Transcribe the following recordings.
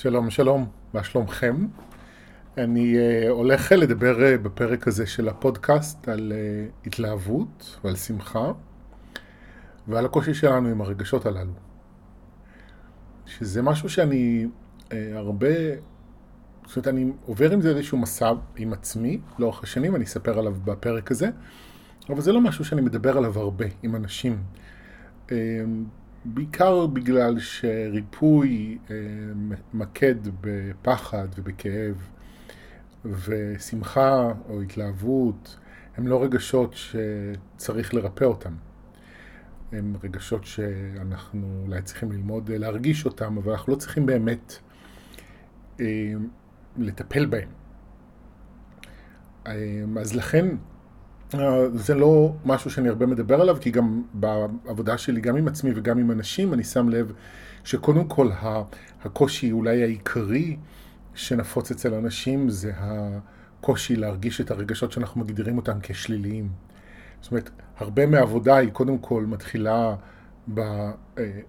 שלום, שלום, מה שלומכם? אני uh, הולך לדבר uh, בפרק הזה של הפודקאסט על uh, התלהבות ועל שמחה ועל הקושי שלנו עם הרגשות הללו. שזה משהו שאני uh, הרבה, זאת אומרת, אני עובר עם זה איזשהו מסע עם עצמי לאורך השנים, אני אספר עליו בפרק הזה, אבל זה לא משהו שאני מדבר עליו הרבה עם אנשים. Uh, בעיקר בגלל שריפוי אה, מקד בפחד ובכאב, ושמחה או התלהבות הם לא רגשות שצריך לרפא אותם. הם רגשות שאנחנו אולי צריכים ללמוד להרגיש אותם, אבל אנחנו לא צריכים באמת אה, לטפל בהם. אה, אז לכן אה, זה לא משהו שאני הרבה מדבר עליו, כי גם בעבודה שלי, גם עם עצמי וגם עם אנשים, אני שם לב שקודם כל הקושי אולי העיקרי שנפוץ אצל אנשים זה הקושי להרגיש את הרגשות שאנחנו מגדירים אותם כשליליים. זאת אומרת, הרבה מהעבודה היא קודם כל מתחילה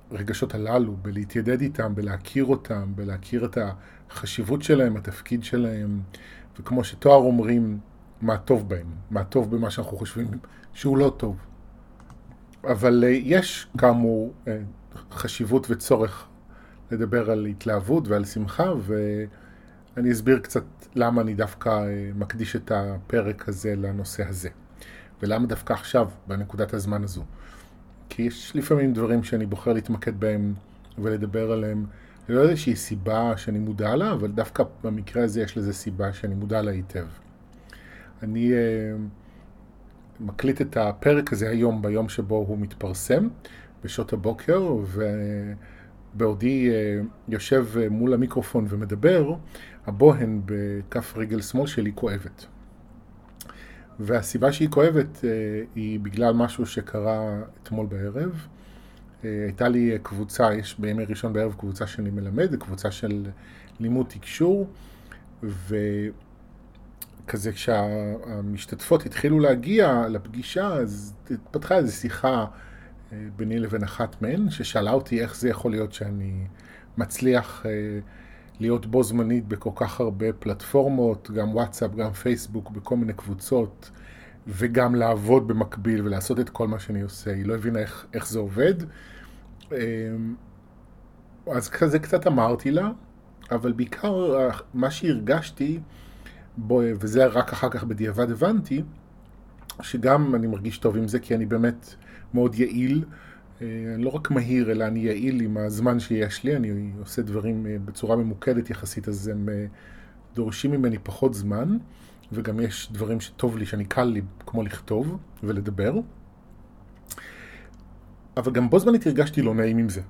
ברגשות הללו, בלהתיידד איתם, בלהכיר אותם, בלהכיר את החשיבות שלהם, התפקיד שלהם, וכמו שתואר אומרים, מה טוב בהם, מה טוב במה שאנחנו חושבים שהוא לא טוב. אבל אה, יש כאמור אה, חשיבות וצורך לדבר על התלהבות ועל שמחה, ואני אסביר קצת למה אני דווקא אה, מקדיש את הפרק הזה לנושא הזה, ולמה דווקא עכשיו, בנקודת הזמן הזו. כי יש לפעמים דברים שאני בוחר להתמקד בהם ולדבר עליהם ללא איזושהי סיבה שאני מודע לה, אבל דווקא במקרה הזה יש לזה סיבה שאני מודע לה היטב. אני uh, מקליט את הפרק הזה היום, ביום שבו הוא מתפרסם, בשעות הבוקר, ובעודי uh, יושב uh, מול המיקרופון ומדבר, הבוהן בכף רגל שמאל שלי כואבת. והסיבה שהיא כואבת uh, היא בגלל משהו שקרה אתמול בערב. הייתה לי קבוצה, יש בימי ראשון בערב קבוצה שאני מלמד, קבוצה של לימוד תקשור, ו... כזה כשהמשתתפות התחילו להגיע לפגישה, אז התפתחה איזו שיחה אה, ביני לבין אחת מהן, ששאלה אותי איך זה יכול להיות שאני מצליח אה, להיות בו זמנית בכל כך הרבה פלטפורמות, גם וואטסאפ, גם פייסבוק, בכל מיני קבוצות, וגם לעבוד במקביל ולעשות את כל מה שאני עושה. היא לא הבינה איך, איך זה עובד. אה, אז כזה קצת אמרתי לה, אבל בעיקר מה שהרגשתי, בו, וזה רק אחר כך בדיעבד הבנתי, שגם אני מרגיש טוב עם זה, כי אני באמת מאוד יעיל, אה, לא רק מהיר, אלא אני יעיל עם הזמן שיש לי, אני עושה דברים אה, בצורה ממוקדת יחסית, אז הם אה, דורשים ממני פחות זמן, וגם יש דברים שטוב לי, שאני קל לי, כמו לכתוב ולדבר. אבל גם בו זמנית הרגשתי לא נעים עם זה.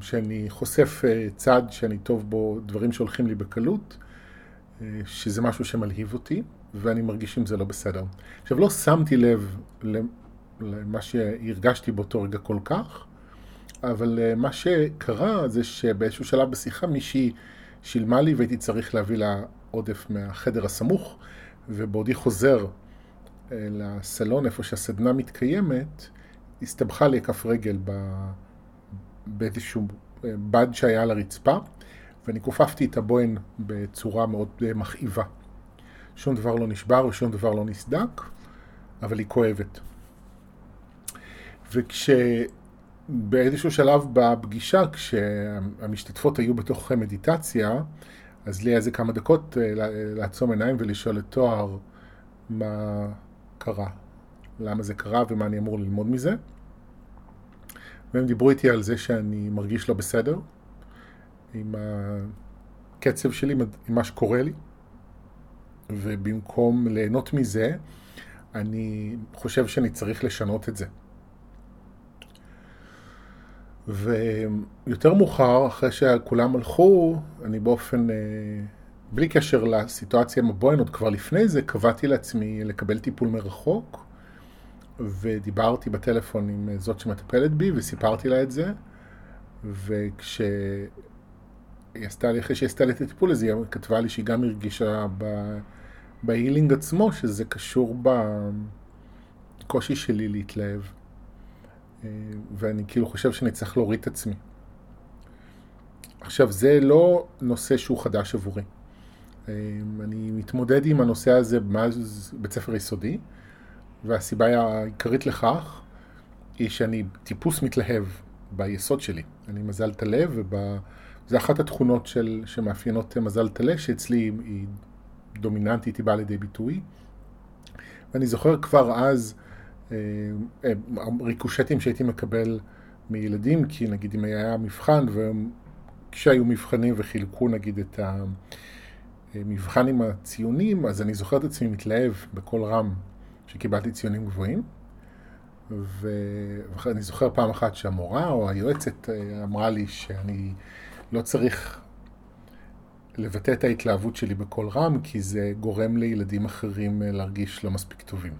שאני חושף צד שאני טוב בו, דברים שהולכים לי בקלות, שזה משהו שמלהיב אותי, ואני מרגיש עם זה לא בסדר. עכשיו, לא שמתי לב למה שהרגשתי באותו רגע כל כך, אבל אה, מה שקרה זה שבאיזשהו שלב בשיחה מישהי שילמה לי והייתי צריך להביא לה עודף מהחדר הסמוך, ובעודי חוזר אה, לסלון איפה שהסדנה מתקיימת, הסתבכה לי כף רגל באיזשהו אה, בד שהיה על הרצפה, ואני כופפתי את הבוהן בצורה מאוד אה, מכאיבה. שום דבר לא נשבר ושום דבר לא נסדק, אבל היא כואבת. וכשבאיזשהו שלב בפגישה, כשהמשתתפות היו בתוך מדיטציה, אז לי היה איזה כמה דקות אה, לעצום עיניים ולשאול את תואר מה קרה, למה זה קרה ומה אני אמור ללמוד מזה. והם דיברו איתי על זה שאני מרגיש לא בסדר, עם הקצב שלי, עם מה שקורה לי, ובמקום ליהנות מזה, אני חושב שאני צריך לשנות את זה. ויותר מאוחר, אחרי שכולם הלכו, אני באופן, אה, בלי קשר לסיטואציה עם הבוהן, עוד כבר לפני זה, קבעתי לעצמי לקבל טיפול מרחוק, ודיברתי בטלפון עם זאת שמטפלת בי, וסיפרתי לה את זה, וכש... היא עשתה לי, אחרי שהיא עשתה לי את הטיפול הזה, היא כתבה לי שהיא גם הרגישה בהילינג עצמו, שזה קשור בקושי שלי להתלהב. אה, ואני כאילו חושב שאני צריך להוריד את עצמי. עכשיו, זה לא נושא שהוא חדש עבורי. אני מתמודד עם הנושא הזה מאז בית ספר יסודי, והסיבה העיקרית לכך היא שאני טיפוס מתלהב ביסוד שלי. אני מזל טלה, וזו אחת התכונות של, שמאפיינות מזל טלה, שאצלי היא דומיננטית, היא באה לידי ביטוי. ואני זוכר כבר אז אה, אה, ריקושטים שהייתי מקבל מילדים, כי נגיד אם היה מבחן, וכשהיו מבחנים וחילקו נגיד את המבחן עם הציונים, אז אני זוכר את עצמי מתלהב בקול רם שקיבלתי ציונים גבוהים. ואני זוכר פעם אחת שהמורה או היועצת אה, אמרה לי שאני לא צריך לבטא את ההתלהבות שלי בקול רם, כי זה גורם לילדים אחרים אה, להרגיש לא מספיק טובים.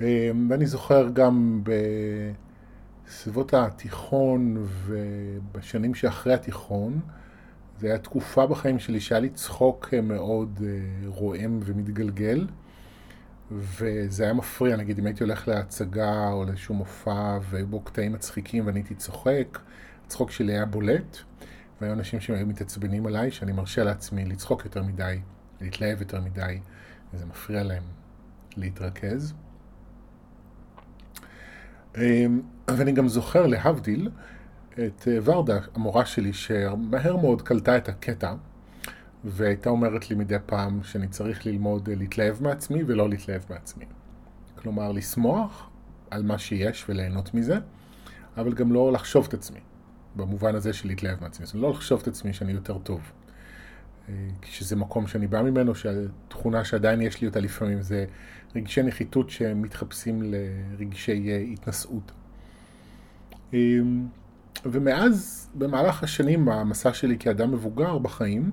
אה, ואני זוכר גם בסביבות התיכון ובשנים שאחרי התיכון, זו הייתה תקופה בחיים שלי שהיה לי צחוק מאוד רועם ומתגלגל. וזה היה מפריע, נגיד אם הייתי הולך להצגה או לאיזשהו מופע ובו קטעים מצחיקים ואני הייתי צוחק, הצחוק שלי היה בולט, והיו אנשים שהיו מתעצבנים עליי שאני מרשה לעצמי לצחוק יותר מדי, להתלהב יותר מדי, וזה מפריע להם להתרכז. אמ, ואני גם זוכר, להבדיל, את ורדה, המורה שלי, שמהר מאוד קלטה את הקטע. והייתה אומרת לי מדי פעם שאני צריך ללמוד אה, להתלהב מעצמי ולא להתלהב מעצמי. כלומר, לשמוח על מה שיש וליהנות מזה, אבל גם לא לחשוב את עצמי, במובן הזה של להתלהב מעצמי. זאת אומרת, לא לחשוב את עצמי שאני יותר טוב. אה, כשזה מקום שאני בא ממנו, שהתכונה שעדיין יש לי אותה לפעמים זה רגשי נחיתות שמתחפשים לרגשי אה, התנשאות. ומאז, במהלך השנים, המסע שלי כאדם מבוגר בחיים,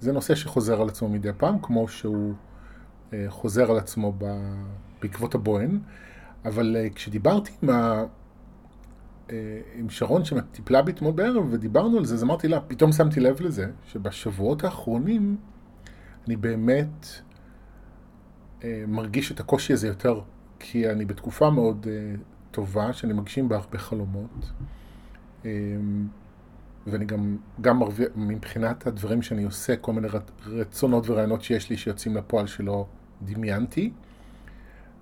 זה נושא שחוזר על עצמו מדי פעם, כמו שהוא אה, חוזר על עצמו בעקבות הבוהן, אבל כשדיברתי עם, עם שרון שטיפלה בי אתמול בערב ודיברנו על זה, אז אמרתי לה, פתאום שמתי לב לזה, שבשבועות האחרונים אני באמת מרגיש את הקושי הזה יותר, כי אני בתקופה מאוד טובה, שאני מגשים בה הרבה חלומות. ואני גם, גם מרוויח, מבחינת הדברים שאני עושה, כל מיני רצונות ורעיונות שיש לי שיוצאים לפועל שלא דמיינתי,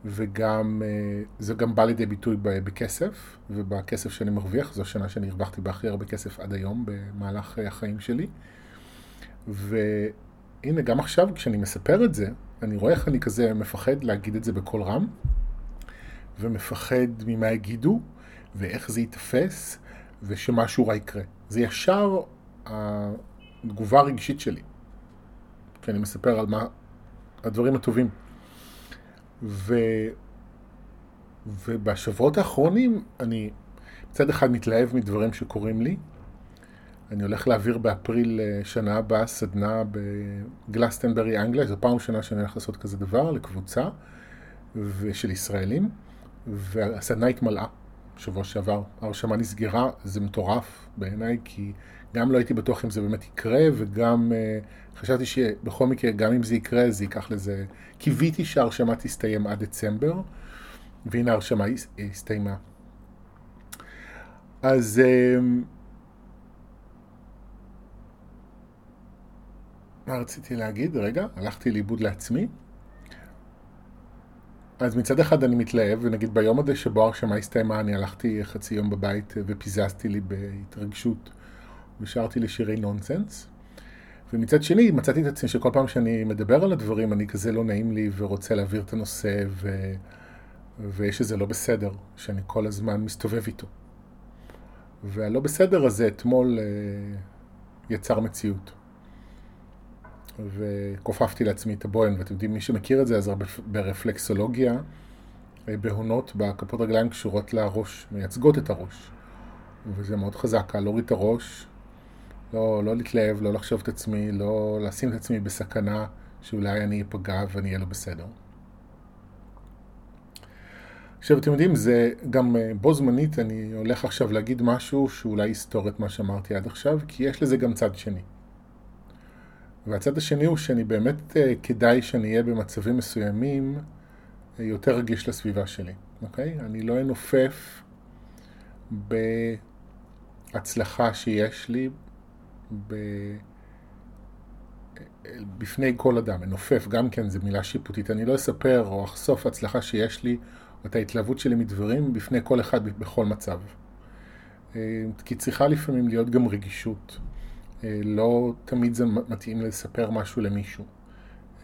וגם, אה, זה גם בא לידי ביטוי בכסף, ובכסף שאני מרוויח, זו השנה שאני הרווחתי בהכי הרבה כסף עד היום במהלך אה, החיים שלי. והנה, גם עכשיו כשאני מספר את זה, אני רואה איך אני כזה מפחד להגיד את זה בקול רם, ומפחד ממה יגידו, ואיך זה ייתפס, ושמשהו רע יקרה. זה ישר התגובה הרגשית שלי, כי אני מספר על מה, הדברים הטובים. ו... ובשבועות האחרונים אני מצד אחד מתלהב מדברים שקורים לי. אני הולך להעביר באפריל אה, שנה הבאה סדנה בגלסטנברי אנגליה, זו פעם ראשונה שאני הולך לעשות כזה דבר לקבוצה של ישראלים, והסדנה התמלאה. שבוע שעבר. ההרשמה נסגרה, זה מטורף בעיניי, כי גם לא הייתי בטוח אם זה באמת יקרה, וגם uh, חשבתי שבכל מקרה, גם אם זה יקרה, זה ייקח לזה... קיוויתי שההרשמה תסתיים עד דצמבר, והנה ההרשמה הסתיימה. אז... Uh, מה רציתי להגיד? רגע, הלכתי לאיבוד לעצמי. אז מצד אחד אני מתלהב, ונגיד ביום הזה שבו הרשמה הסתיימה, אני הלכתי חצי יום בבית ופיזזתי לי בהתרגשות ושרתי לי שירי נונסנס. ומצד שני, מצאתי את עצמי שכל פעם שאני מדבר על הדברים, אני כזה לא נעים לי ורוצה להעביר את הנושא, ו... ויש איזה לא בסדר, שאני כל הזמן מסתובב איתו. והלא בסדר הזה אתמול אה, יצר מציאות. וכופפתי לעצמי את הבוהן, ואתם יודעים, מי שמכיר את זה, אז ברפלקסולוגיה, אה, בהונות בכפות רגליים קשורות לראש, מייצגות את הראש. וזה מאוד חזק, להוריד את הראש, לא, לא להתלהב, לא לחשוב את עצמי, לא לשים את עצמי בסכנה שאולי אני אפגע ואני אהיה לא בסדר. עכשיו, אתם יודעים, זה גם אה, בו זמנית, אני הולך עכשיו להגיד משהו שאולי יסתור את מה שאמרתי עד עכשיו, כי יש לזה גם צד שני. והצד השני הוא שאני באמת אה, כדאי שאני אהיה במצבים מסוימים אה, יותר רגיש לסביבה שלי, אוקיי? אני לא אנופף הצלחה שיש לי ב... בפני כל אדם, מנופף, גם כן זו מילה שיפוטית, אני לא אספר או אחשוף הצלחה שיש לי, או את ההתלהבות שלי מדברים, בפני כל אחד בכל מצב. אה, כי צריכה לפעמים להיות גם רגישות. לא תמיד זה מתאים לספר משהו למישהו.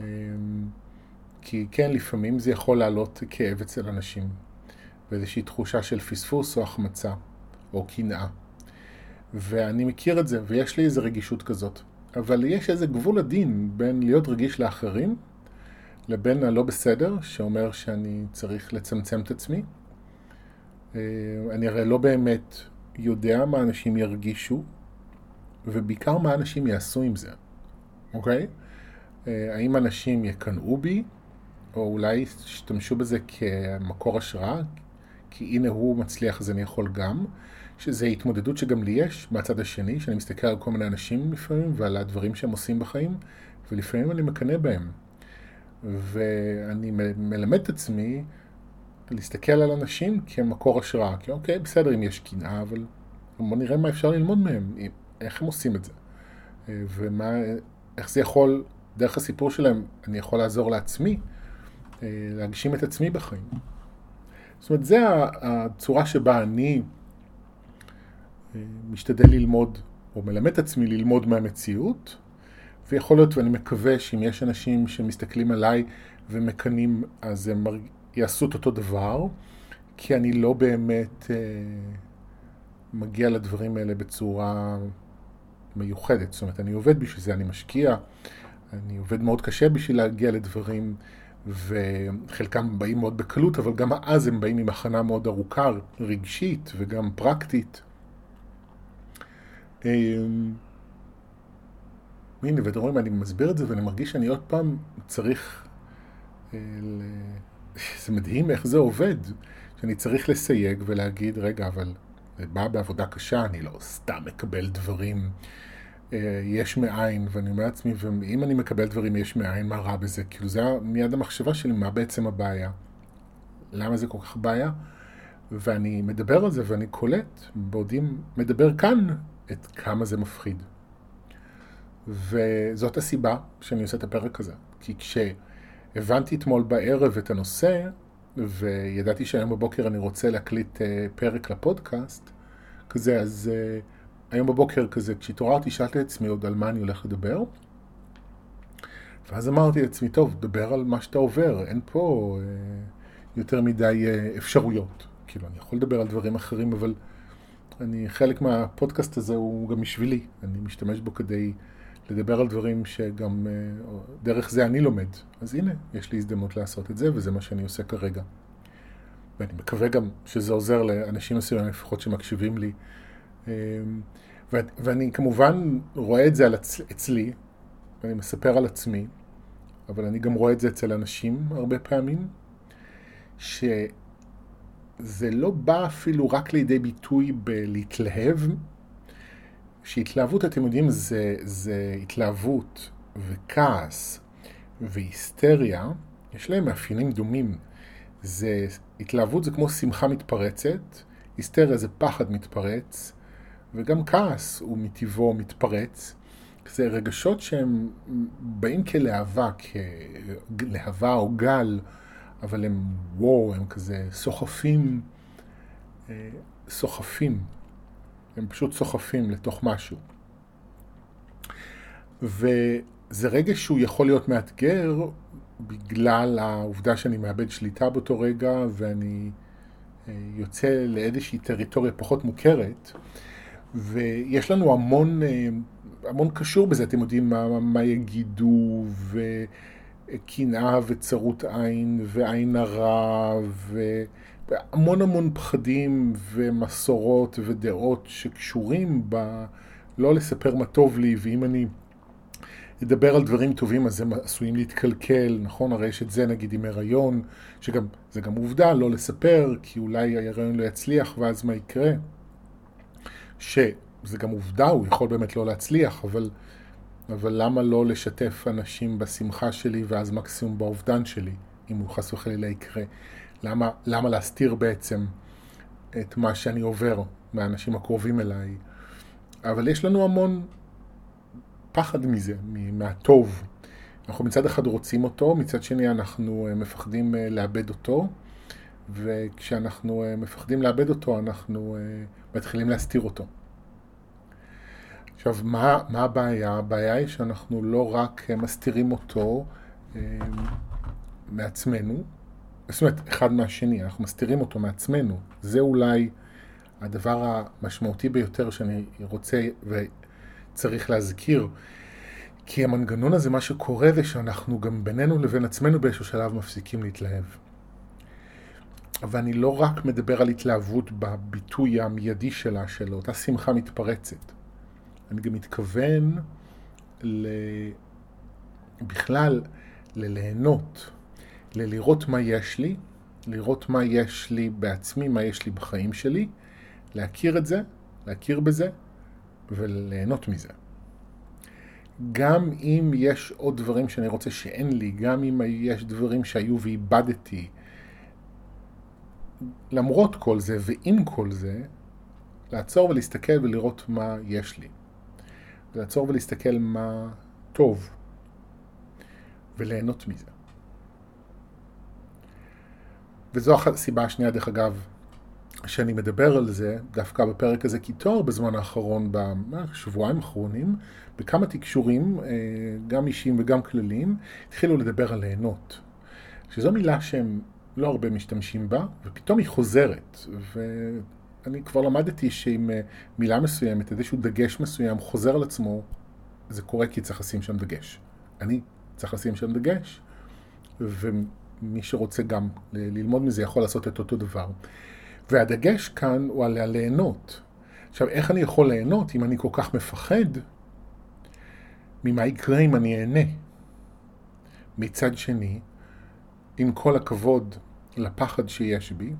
אה, כי כן, לפעמים זה יכול לעלות כאב אצל אנשים, ואיזושהי תחושה של פספוס או החמצה, או קנאה. ואני מכיר את זה, ויש לי איזו רגישות כזאת. אבל יש איזה גבול עדין בין להיות רגיש לאחרים, לבין הלא בסדר, שאומר שאני צריך לצמצם את עצמי. אני הרי לא באמת יודע מה אנשים ירגישו, ובעיקר מה אנשים יעשו עם זה, אוקיי? אה, האם אנשים יקנאו בי, או אולי ישתמשו בזה כמקור השראה, כי הנה הוא מצליח אז אני יכול גם, שזה התמודדות שגם לי יש מהצד השני, שאני מסתכל על כל מיני אנשים לפעמים ועל הדברים שהם עושים בחיים, ולפעמים אני מקנא בהם. ואני מלמד את עצמי להסתכל על אנשים כמקור השראה, כי אוקיי, בסדר אם יש קנאה, אבל בוא נראה מה אפשר ללמוד מהם, איך הם עושים את זה, אה, ומה, איך זה יכול, דרך הסיפור שלהם, אני יכול לעזור לעצמי, אה, להגשים את עצמי בחיים. זאת אומרת, זה הצורה שבה אני אה, משתדל ללמוד, או מלמד את עצמי ללמוד מהמציאות, ויכול להיות, ואני מקווה שאם יש אנשים שמסתכלים עליי ומקנאים, אז הם יעשו את אותו דבר, כי אני לא באמת מגיע לדברים האלה בצורה מיוחדת. זאת אומרת, אני עובד בשביל זה, אני משקיע, אני עובד מאוד קשה בשביל להגיע לדברים, וחלקם באים מאוד בקלות, אבל גם אז הם באים עם הכנה מאוד ארוכה, רגשית וגם פרקטית. אה, הנה, ואתם רואים, אני מסביר את זה ואני מרגיש שאני עוד פעם צריך אה, זה מדהים איך זה עובד, שאני צריך לסייג ולהגיד, רגע, אבל בא בעבודה קשה, אני לא סתם מקבל דברים אה, יש מאין, ואני אומר לעצמי, ואם אני מקבל דברים יש מאין, מה רע בזה? כאילו זה מיד המחשבה שלי, מה בעצם הבעיה? למה זה כל כך בעיה? ואני מדבר על זה ואני קולט, בעודי מדבר כאן, את כמה זה מפחיד. וזאת הסיבה שאני עושה את הפרק הזה. כי כש... הבנתי אתמול בערב את הנושא, וידעתי שהיום בבוקר אני רוצה להקליט אה, פרק לפודקאסט, כזה, אז אה, היום בבוקר כזה, כשהתעוררתי, שאלתי את עצמי עוד על מה אני הולך לדבר, ואז אמרתי לעצמי, טוב, דבר על מה שאתה עובר, אין פה אה, יותר מדי אפשרויות. כאילו, אני יכול לדבר על דברים אחרים, אבל אני, חלק מהפודקאסט הזה הוא גם בשבילי, אני משתמש בו כדי... לדבר על דברים שגם אה, דרך זה אני לומד. אז הנה, יש לי הזדמנות לעשות את זה, וזה מה שאני עושה כרגע. ואני מקווה גם שזה עוזר לאנשים מסוימים לפחות שמקשיבים לי. אמ, ואני כמובן רואה את זה אצ... אצלי, ואני מספר על עצמי, אבל אני גם רואה את זה אצל אנשים הרבה פעמים, שזה לא בא אפילו רק לידי ביטוי בלהתלהב שהתלהבות, אתם יודעים, זה, זה התלהבות וכעס והיסטריה, יש להם מאפיינים דומים. זה, התלהבות זה כמו שמחה מתפרצת, היסטריה זה פחד מתפרץ, וגם כעס הוא מטבעו מתפרץ. זה רגשות שהם באים כלהבה, כלהבה או גל, אבל הם וואו, הם כזה סוחפים, אה, סוחפים הם פשוט סוחפים לתוך משהו. וזה רגע שהוא יכול להיות מאתגר בגלל העובדה שאני מאבד שליטה באותו רגע ואני אה, יוצא לאיזושהי טריטוריה פחות מוכרת ויש לנו המון, אה, המון קשור בזה, אתם יודעים מה, מה יגידו וקנאה וצרות עין ועין הרע ו... המון המון פחדים ומסורות ודעות שקשורים ב... לא לספר מה טוב לי, ואם אני אדבר על דברים טובים אז הם עשויים להתקלקל, נכון? הרי יש את זה נגיד עם הריון, שגם, זה גם עובדה, לא לספר, כי אולי ההריון לא יצליח ואז מה יקרה? שזה גם עובדה, הוא יכול באמת לא להצליח, אבל, אבל למה לא לשתף אנשים בשמחה שלי ואז מקסימום באובדן שלי, אם הוא חס וחלילה יקרה? למה, למה להסתיר בעצם את מה שאני עובר מהאנשים הקרובים אליי, אבל יש לנו המון פחד מזה, מהטוב. אנחנו מצד אחד רוצים אותו, מצד שני אנחנו מפחדים לאבד אותו, וכשאנחנו מפחדים לאבד אותו, אנחנו מתחילים להסתיר אותו. עכשיו, מה, מה הבעיה? הבעיה היא שאנחנו לא רק מסתירים אותו אה, מעצמנו, זאת אומרת, אחד מהשני, אנחנו מסתירים אותו מעצמנו. זה אולי הדבר המשמעותי ביותר שאני רוצה וצריך להזכיר. כי המנגנון הזה, מה שקורה זה שאנחנו גם בינינו לבין עצמנו באיזשהו שלב מפסיקים להתלהב. ואני לא רק מדבר על התלהבות בביטוי המיידי שלה, של אותה שמחה מתפרצת. אני גם מתכוון ל... בכלל לליהנות, ללראות מה יש לי, לראות מה יש לי בעצמי, מה יש לי בחיים שלי, להכיר את זה, להכיר בזה וליהנות מזה. גם אם יש עוד דברים שאני רוצה שאין לי, גם אם יש דברים שהיו ואיבדתי, למרות כל זה ועם כל זה, לעצור ולהסתכל ולראות מה יש לי. לעצור ולהסתכל מה טוב, וליהנות מזה. וזו הסיבה השנייה, דרך אגב, שאני מדבר על זה דווקא בפרק הזה, כי תואר בזמן האחרון, בשבועיים האחרונים, בכמה תקשורים, אה, גם אישיים וגם כלליים, התחילו לדבר על ליהנות. שזו מילה שהם לא הרבה משתמשים בה, ופתאום היא חוזרת. ואני כבר למדתי שעם אה, מילה מסוימת, איזשהו דגש מסוים חוזר על עצמו, זה קורה כי צריך לשים שם דגש. אני צריך לשים שם דגש, ומי שרוצה גם ללמוד מזה יכול לעשות את אותו דבר. והדגש כאן הוא על הליהנות. עכשיו, איך אני יכול ליהנות אם אני כל כך מפחד ממה יקרה אם אני אהנה? מצד שני, עם כל הכבוד לפחד שיש בי,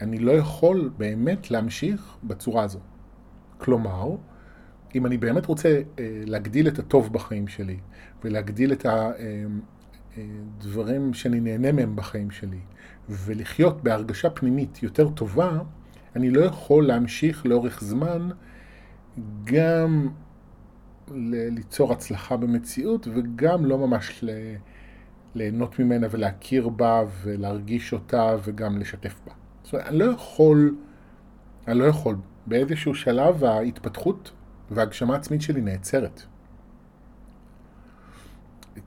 אני לא יכול באמת להמשיך בצורה הזו. כלומר, אם אני באמת רוצה אה, להגדיל את הטוב בחיים שלי, ולהגדיל את הדברים אה, שאני נהנה מהם בחיים שלי, ולחיות בהרגשה פנימית יותר טובה, אני לא יכול להמשיך לאורך זמן גם ליצור הצלחה במציאות וגם לא ממש ליהנות ממנה ולהכיר בה ולהרגיש אותה וגם לשתף בה. זאת אומרת, אני לא יכול, אני לא יכול, באיזשהו שלב ההתפתחות וההגשמה העצמית שלי נעצרת.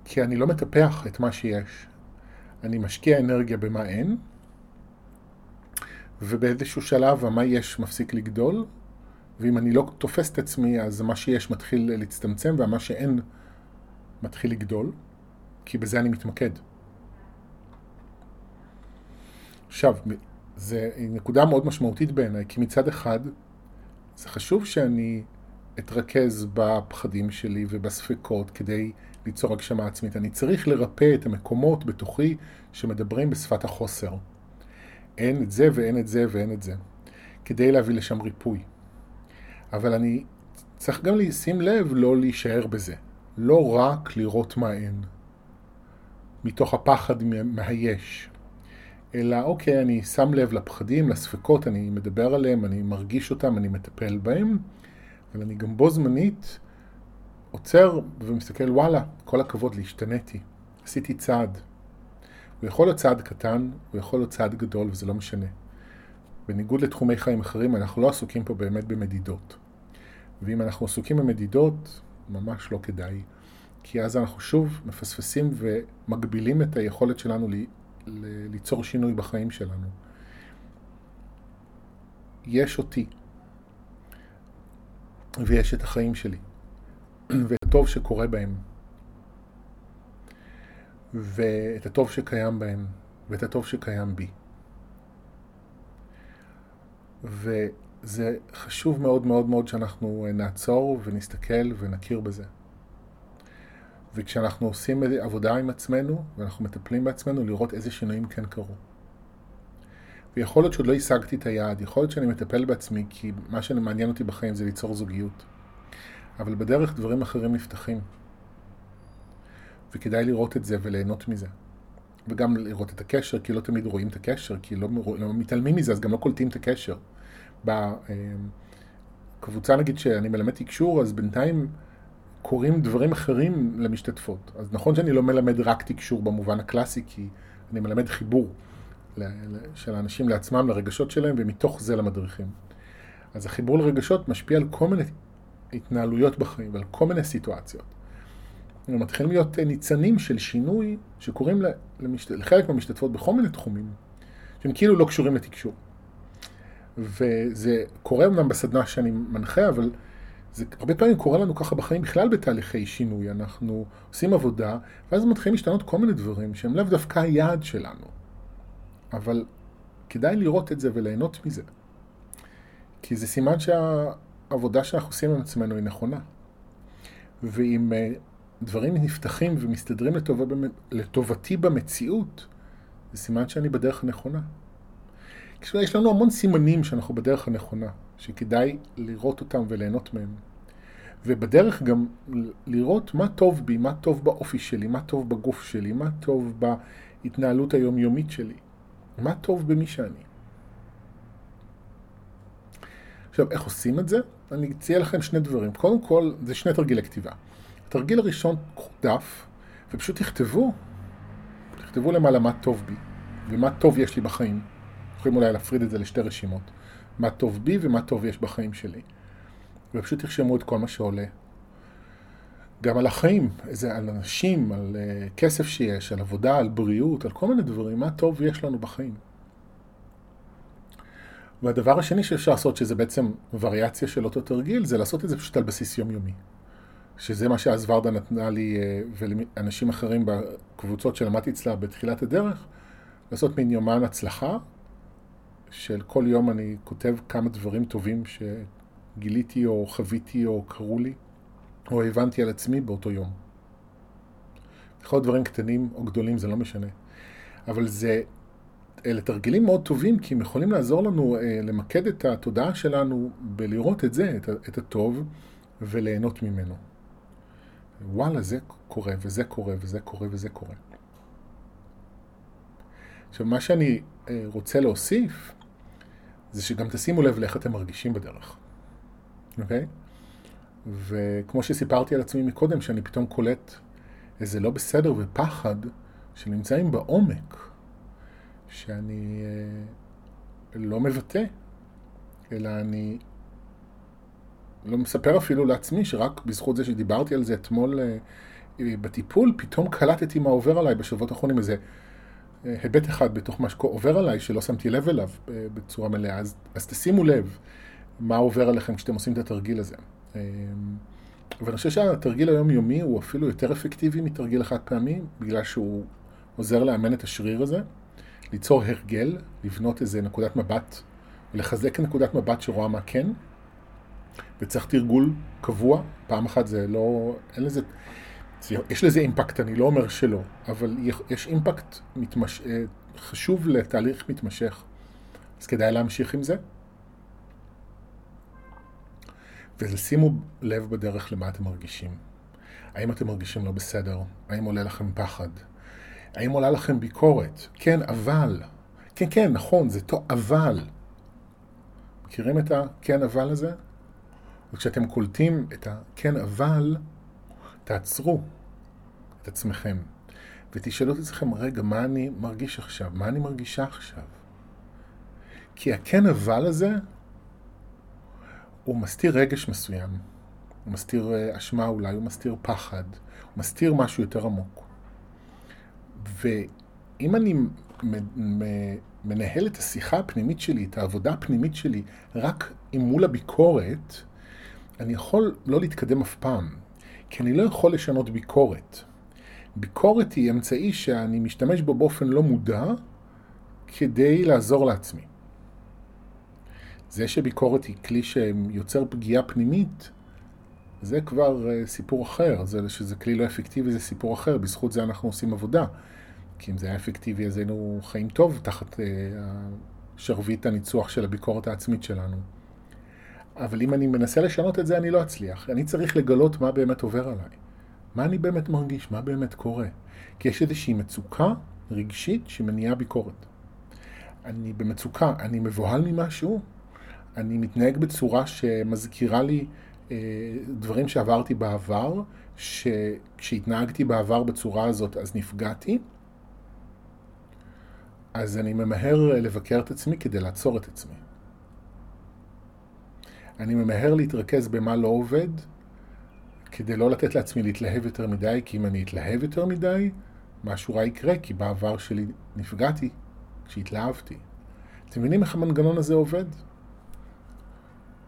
כי אני לא מטפח את מה שיש. אני משקיע אנרגיה במה אין, ובאיזשהו שלב המה יש מפסיק לגדול, ואם אני לא תופס את עצמי, אז מה שיש מתחיל להצטמצם, ומה שאין מתחיל לגדול, כי בזה אני מתמקד. עכשיו, זו נקודה מאוד משמעותית בעיניי, כי מצד אחד, זה חשוב שאני אתרכז בפחדים שלי ובספקות כדי ליצור הגשמה עצמית. אני צריך לרפא את המקומות בתוכי שמדברים בשפת החוסר. אין את זה ואין את זה ואין את זה, כדי להביא לשם ריפוי. אבל אני צריך גם לשים לב לא להישאר בזה. לא רק לראות מה אין, מתוך הפחד מהיש. אלא אוקיי, אני שם לב לפחדים, לספקות, אני מדבר עליהם, אני מרגיש אותם, אני מטפל בהם, אבל אני גם בו זמנית עוצר ומסתכל, וואלה, כל הכבוד, להשתניתי. עשיתי צעד. הוא יכול להיות צעד קטן, הוא יכול להיות צעד גדול, וזה לא משנה. בניגוד לתחומי חיים אחרים, אנחנו לא עסוקים פה באמת במדידות. ואם אנחנו עסוקים במדידות, ממש לא כדאי. כי אז אנחנו שוב מפספסים ומגבילים את היכולת שלנו ל- ל- ליצור שינוי בחיים שלנו. יש אותי, ויש את החיים שלי, ואת הטוב שקורה בהם, ואת הטוב שקיים בהם, ואת הטוב שקיים בי. וזה חשוב מאוד מאוד מאוד שאנחנו נעצור ונסתכל ונכיר בזה. וכשאנחנו עושים עבודה עם עצמנו, ואנחנו מטפלים בעצמנו, לראות איזה שינויים כן קרו. ויכול להיות שעוד לא השגתי את היעד, יכול להיות שאני מטפל בעצמי, כי מה שמעניין אותי בחיים זה ליצור זוגיות. אבל בדרך דברים אחרים נפתחים. וכדאי לראות את זה וליהנות מזה. וגם לראות את הקשר, כי לא תמיד רואים את הקשר, כי לא, לא מתעלמים מזה, אז גם לא קולטים את הקשר. בקבוצה נגיד שאני מלמד תקשור, אז בינתיים קורים דברים אחרים למשתתפות. אז נכון שאני לא מלמד רק תקשור במובן הקלאסי, כי אני מלמד חיבור של האנשים לעצמם, לרגשות שלהם, ומתוך זה למדריכים. אז החיבור לרגשות משפיע על כל מיני התנהלויות בחיים ועל כל מיני סיטואציות. מתחילים להיות ניצנים של שינוי שקורים למשת... לחלק מהמשתתפות בכל מיני תחומים, שהם כאילו לא קשורים לתקשור. וזה קורה אמנם בסדנה שאני מנחה, אבל זה הרבה פעמים קורה לנו ככה בחיים בכלל בתהליכי שינוי. אנחנו עושים עבודה, ואז מתחילים להשתנות כל מיני דברים שהם לאו דווקא היעד שלנו. אבל כדאי לראות את זה וליהנות מזה. כי זה סימן שהעבודה שאנחנו עושים עם עצמנו היא נכונה. ואם אה, דברים נפתחים ומסתדרים לטוב... לטובתי במציאות, זה סימן שאני בדרך הנכונה. יש לנו המון סימנים שאנחנו בדרך הנכונה, שכדאי לראות אותם וליהנות מהם. ובדרך גם לראות מה טוב בי, מה טוב באופי שלי, מה טוב בגוף שלי, מה טוב בהתנהלות היומיומית שלי, מה טוב במי שאני. עכשיו, איך עושים את זה? אני אציע לכם שני דברים. קודם כל, זה שני תרגילי כתיבה. התרגיל הראשון, קחו דף, ופשוט תכתבו, תכתבו למעלה מה טוב בי, ומה טוב יש לי בחיים. יכולים אולי להפריד את זה לשתי רשימות. מה טוב בי ומה טוב יש בחיים שלי. ופשוט תרשמו את כל מה שעולה. גם על החיים, איזה, על אנשים, על uh, כסף שיש, על עבודה, על בריאות, על כל מיני דברים, מה טוב יש לנו בחיים. והדבר השני שאפשר לעשות, שזה בעצם וריאציה של אותו תרגיל, זה לעשות את זה פשוט על בסיס יומיומי. שזה מה שאז ורדה נתנה לי אה, ולאנשים אחרים בקבוצות שלמדתי אצלה בתחילת הדרך, לעשות מין יומן הצלחה, של כל יום אני כותב כמה דברים טובים שגיליתי או חוויתי או קרו לי, או הבנתי על עצמי באותו יום. יכול להיות דברים קטנים או גדולים, זה לא משנה. אבל זה, אלה תרגילים מאוד טובים, כי הם יכולים לעזור לנו אה, למקד את התודעה שלנו בלראות את זה, את, את הטוב, וליהנות ממנו. וואלה, זה קורה, וזה קורה, וזה קורה, וזה קורה. עכשיו, מה שאני אה, רוצה להוסיף, זה שגם תשימו לב לאיך אתם מרגישים בדרך, אוקיי? וכמו שסיפרתי על עצמי מקודם, שאני פתאום קולט איזה לא בסדר ופחד שנמצאים בעומק, שאני אה, לא מבטא, אלא אני לא מספר אפילו לעצמי שרק בזכות זה שדיברתי על זה אתמול אה, בטיפול, פתאום קלטתי מה עובר עליי בשבועות האחרונים, איזה אה, היבט אחד בתוך מה שעובר עליי, שלא שמתי לב אליו אה, בצורה מלאה. אז, אז תשימו לב מה עובר עליכם כשאתם עושים את התרגיל הזה. ואני חושב שהתרגיל היומיומי הוא אפילו יותר אפקטיבי מתרגיל אחד פעמי, בגלל שהוא עוזר לאמן את השריר הזה, ליצור הרגל, לבנות איזה נקודת מבט, לחזק נקודת מבט שרואה מה כן, וצריך תרגול קבוע, פעם אחת זה לא, אין לזה, יש לזה אימפקט, אני לא אומר שלא, אבל יש אימפקט מתמש... אה, חשוב לתהליך מתמשך, אז כדאי להמשיך עם זה. ושימו לב בדרך למה אתם מרגישים. האם אתם מרגישים לא בסדר? האם עולה לכם פחד? האם עולה לכם ביקורת? כן, אבל. כן, כן, נכון, זה טוב, אבל. מכירים את הכן אבל הזה? וכשאתם קולטים את הכן אבל, תעצרו את עצמכם ותשאלו את עצמכם, רגע, מה אני מרגיש עכשיו? מה אני מרגישה עכשיו? כי הכן אבל הזה, הוא מסתיר רגש מסוים. הוא מסתיר אה, אשמה אולי, הוא מסתיר פחד, הוא מסתיר משהו יותר עמוק. ואם אני מנהל את השיחה הפנימית שלי, את העבודה הפנימית שלי, רק עם מול הביקורת, אני יכול לא להתקדם אף פעם, כי אני לא יכול לשנות ביקורת. ביקורת היא אמצעי שאני משתמש בו באופן לא מודע כדי לעזור לעצמי. זה שביקורת היא כלי שיוצר פגיעה פנימית, זה כבר אה, סיפור אחר. זה שזה כלי לא אפקטיבי זה סיפור אחר, בזכות זה אנחנו עושים עבודה. כי אם זה היה אפקטיבי אז היינו חיים טוב תחת uh, שרביט הניצוח של הביקורת העצמית שלנו. אבל אם אני מנסה לשנות את זה, אני לא אצליח. אני צריך לגלות מה באמת עובר עליי. מה אני באמת מרגיש, מה באמת קורה. כי יש איזושהי מצוקה רגשית שמניעה ביקורת. אני במצוקה, אני מבוהל ממשהו, אני מתנהג בצורה שמזכירה לי אה, דברים שעברתי בעבר, שכשהתנהגתי בעבר בצורה הזאת אז נפגעתי, אז אני ממהר לבקר את עצמי כדי לעצור את עצמי. אני ממהר להתרכז במה לא עובד, כדי לא לתת לעצמי להתלהב יותר מדי, כי אם אני אתלהב יותר מדי, משהו רע יקרה, כי בעבר שלי נפגעתי כשהתלהבתי. אתם מבינים איך המנגנון הזה עובד?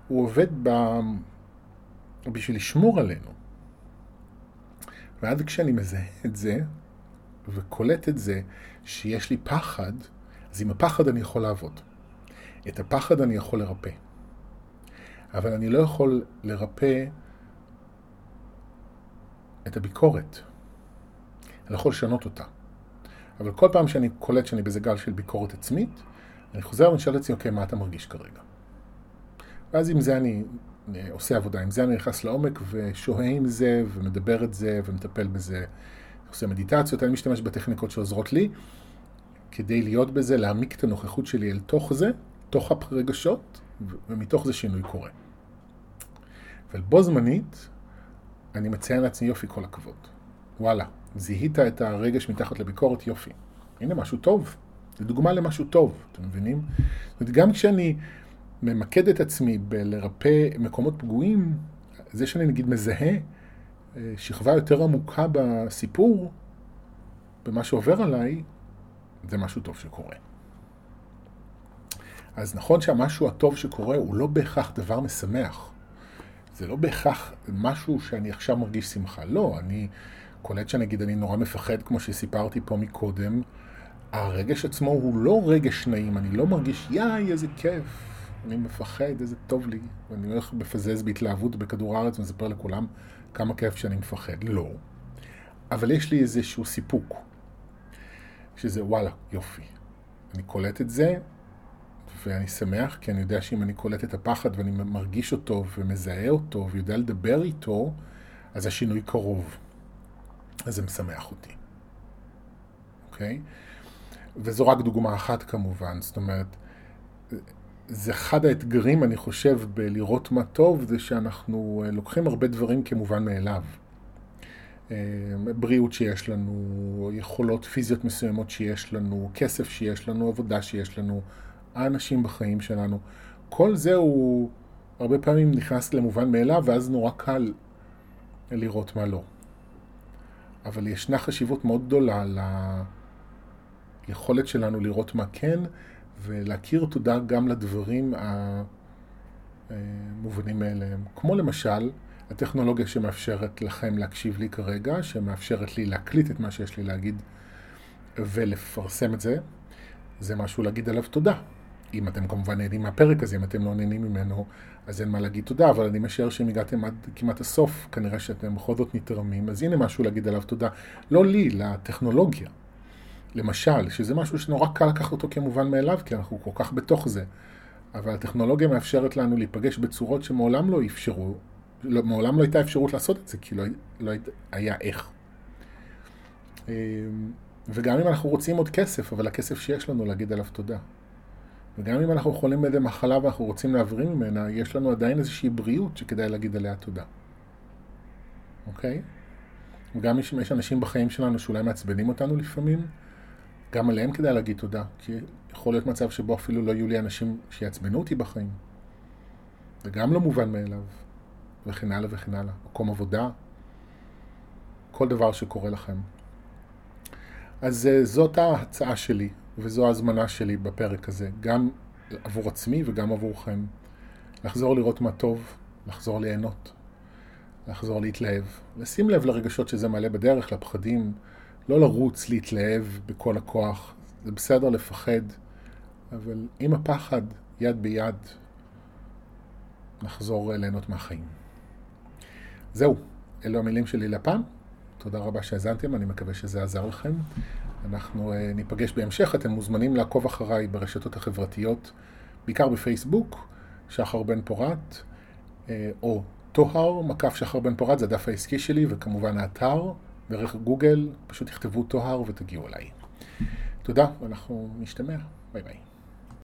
הוא עובד ב... בשביל לשמור עלינו. ואז כשאני מזהה את זה, וקולט את זה, שיש לי פחד, אז עם הפחד אני יכול לעבוד. את הפחד אני יכול לרפא. אבל אני לא יכול לרפא את הביקורת. אני יכול לשנות אותה. אבל כל פעם שאני קולט שאני באיזה גל של ביקורת עצמית, אני חוזר ואני שואל את עצמי, אוקיי, מה אתה מרגיש כרגע? ואז עם זה אני אה, עושה עבודה, עם זה אני נכנס לעומק ושוהה עם זה ומדבר את זה ומטפל בזה. עושה מדיטציות, אני משתמש בטכניקות שעוזרות לי כדי להיות בזה, להעמיק את הנוכחות שלי אל תוך זה, תוך הרגשות, ומתוך זה שינוי קורה. אבל בו זמנית, אני מציין לעצמי יופי כל הכבוד. וואלה, זיהית את הרגש מתחת לביקורת, יופי. הנה משהו טוב. זו דוגמה למשהו טוב, אתם מבינים? זאת אומרת, גם כשאני ממקד את עצמי בלרפא מקומות פגועים, זה שאני נגיד מזהה שכבה יותר עמוקה בסיפור, במה שעובר עליי, זה משהו טוב שקורה. אז נכון שהמשהו הטוב שקורה הוא לא בהכרח דבר משמח. זה לא בהכרח משהו שאני עכשיו מרגיש שמחה. לא, אני קולט שנגיד אני נורא מפחד, כמו שסיפרתי פה מקודם. הרגש עצמו הוא לא רגש נעים, אני לא מרגיש, יאי, איזה כיף. אני מפחד, איזה טוב לי. ואני הולך לפזז בהתלהבות בכדור הארץ ומספר לכולם כמה כיף שאני מפחד. לא. אבל יש לי איזשהו סיפוק. שזה וואלה, יופי. אני קולט את זה, ואני שמח, כי אני יודע שאם אני קולט את הפחד ואני מרגיש אותו ומזהה אותו ויודע לדבר איתו, אז השינוי קרוב. אז זה משמח אותי. אוקיי? וזו רק דוגמה אחת כמובן, זאת אומרת, זה אחד האתגרים, אני חושב, בלראות מה טוב, זה שאנחנו לוקחים הרבה דברים כמובן מאליו. אה, בריאות שיש לנו, יכולות פיזיות מסוימות שיש לנו, כסף שיש לנו, עבודה שיש לנו, האנשים בחיים שלנו. כל זה הוא הרבה פעמים נכנס למובן מאליו, ואז נורא קל לראות מה לא. אבל ישנה חשיבות מאוד גדולה ליכולת שלנו לראות מה כן, ולהכיר תודה גם לדברים המובנים מאליהם. כמו למשל, הטכנולוגיה שמאפשרת לכם להקשיב לי כרגע, שמאפשרת לי להקליט את מה שיש לי להגיד ולפרסם את זה, זה משהו להגיד עליו תודה. אם אתם כמובן נהנים מהפרק הזה, אם אתם לא נהנים ממנו, אז אין מה להגיד תודה, אבל אני משער שאם הגעתם עד כמעט הסוף, כנראה שאתם בכל זאת נתרמים, אז הנה משהו להגיד עליו תודה. לא לי, לטכנולוגיה. למשל, שזה משהו שנורא קל לקחת אותו כמובן מאליו, כי אנחנו כל כך בתוך זה. אבל הטכנולוגיה מאפשרת לנו להיפגש בצורות שמעולם לא אפשרו, לא, מעולם לא הייתה אפשרות לעשות את זה, כי לא, לא היה איך. אמ, וגם אם אנחנו רוצים עוד כסף, אבל הכסף שיש לנו להגיד עליו תודה. וגם אם אנחנו חולים באיזה מחלה ואנחנו רוצים להבריא ממנה, יש לנו עדיין איזושהי בריאות שכדאי להגיד עליה תודה. אוקיי? וגם אם יש אנשים בחיים שלנו שאולי מעצבנים אותנו לפעמים, גם עליהם כדאי להגיד תודה, כי יכול להיות מצב שבו אפילו לא יהיו לי אנשים שיעצבנו אותי בחיים. זה גם לא מובן מאליו, וכן הלאה וכן הלאה. מקום עבודה, כל דבר שקורה לכם. אז אה, זאת ההצעה שלי, וזו ההזמנה שלי בפרק הזה, גם עבור עצמי וגם עבורכם. לחזור לראות מה טוב, לחזור ליהנות, לחזור להתלהב, לשים לב לרגשות שזה מעלה בדרך, לפחדים, לא לרוץ, להתלהב בכל הכוח. זה בסדר לפחד, אבל עם הפחד, יד ביד, נחזור ליהנות מהחיים. זהו, אלו המילים שלי לפעם. תודה רבה שהאזנתם, אני מקווה שזה עזר לכם. אנחנו uh, ניפגש בהמשך, אתם מוזמנים לעקוב אחריי ברשתות החברתיות, בעיקר בפייסבוק, שחר בן פורת, uh, או טוהר, מקף שחר בן פורת, זה הדף העסקי שלי, וכמובן האתר, דרך גוגל, פשוט תכתבו טוהר ותגיעו אליי. תודה, ואנחנו נשתמע. ביי ביי.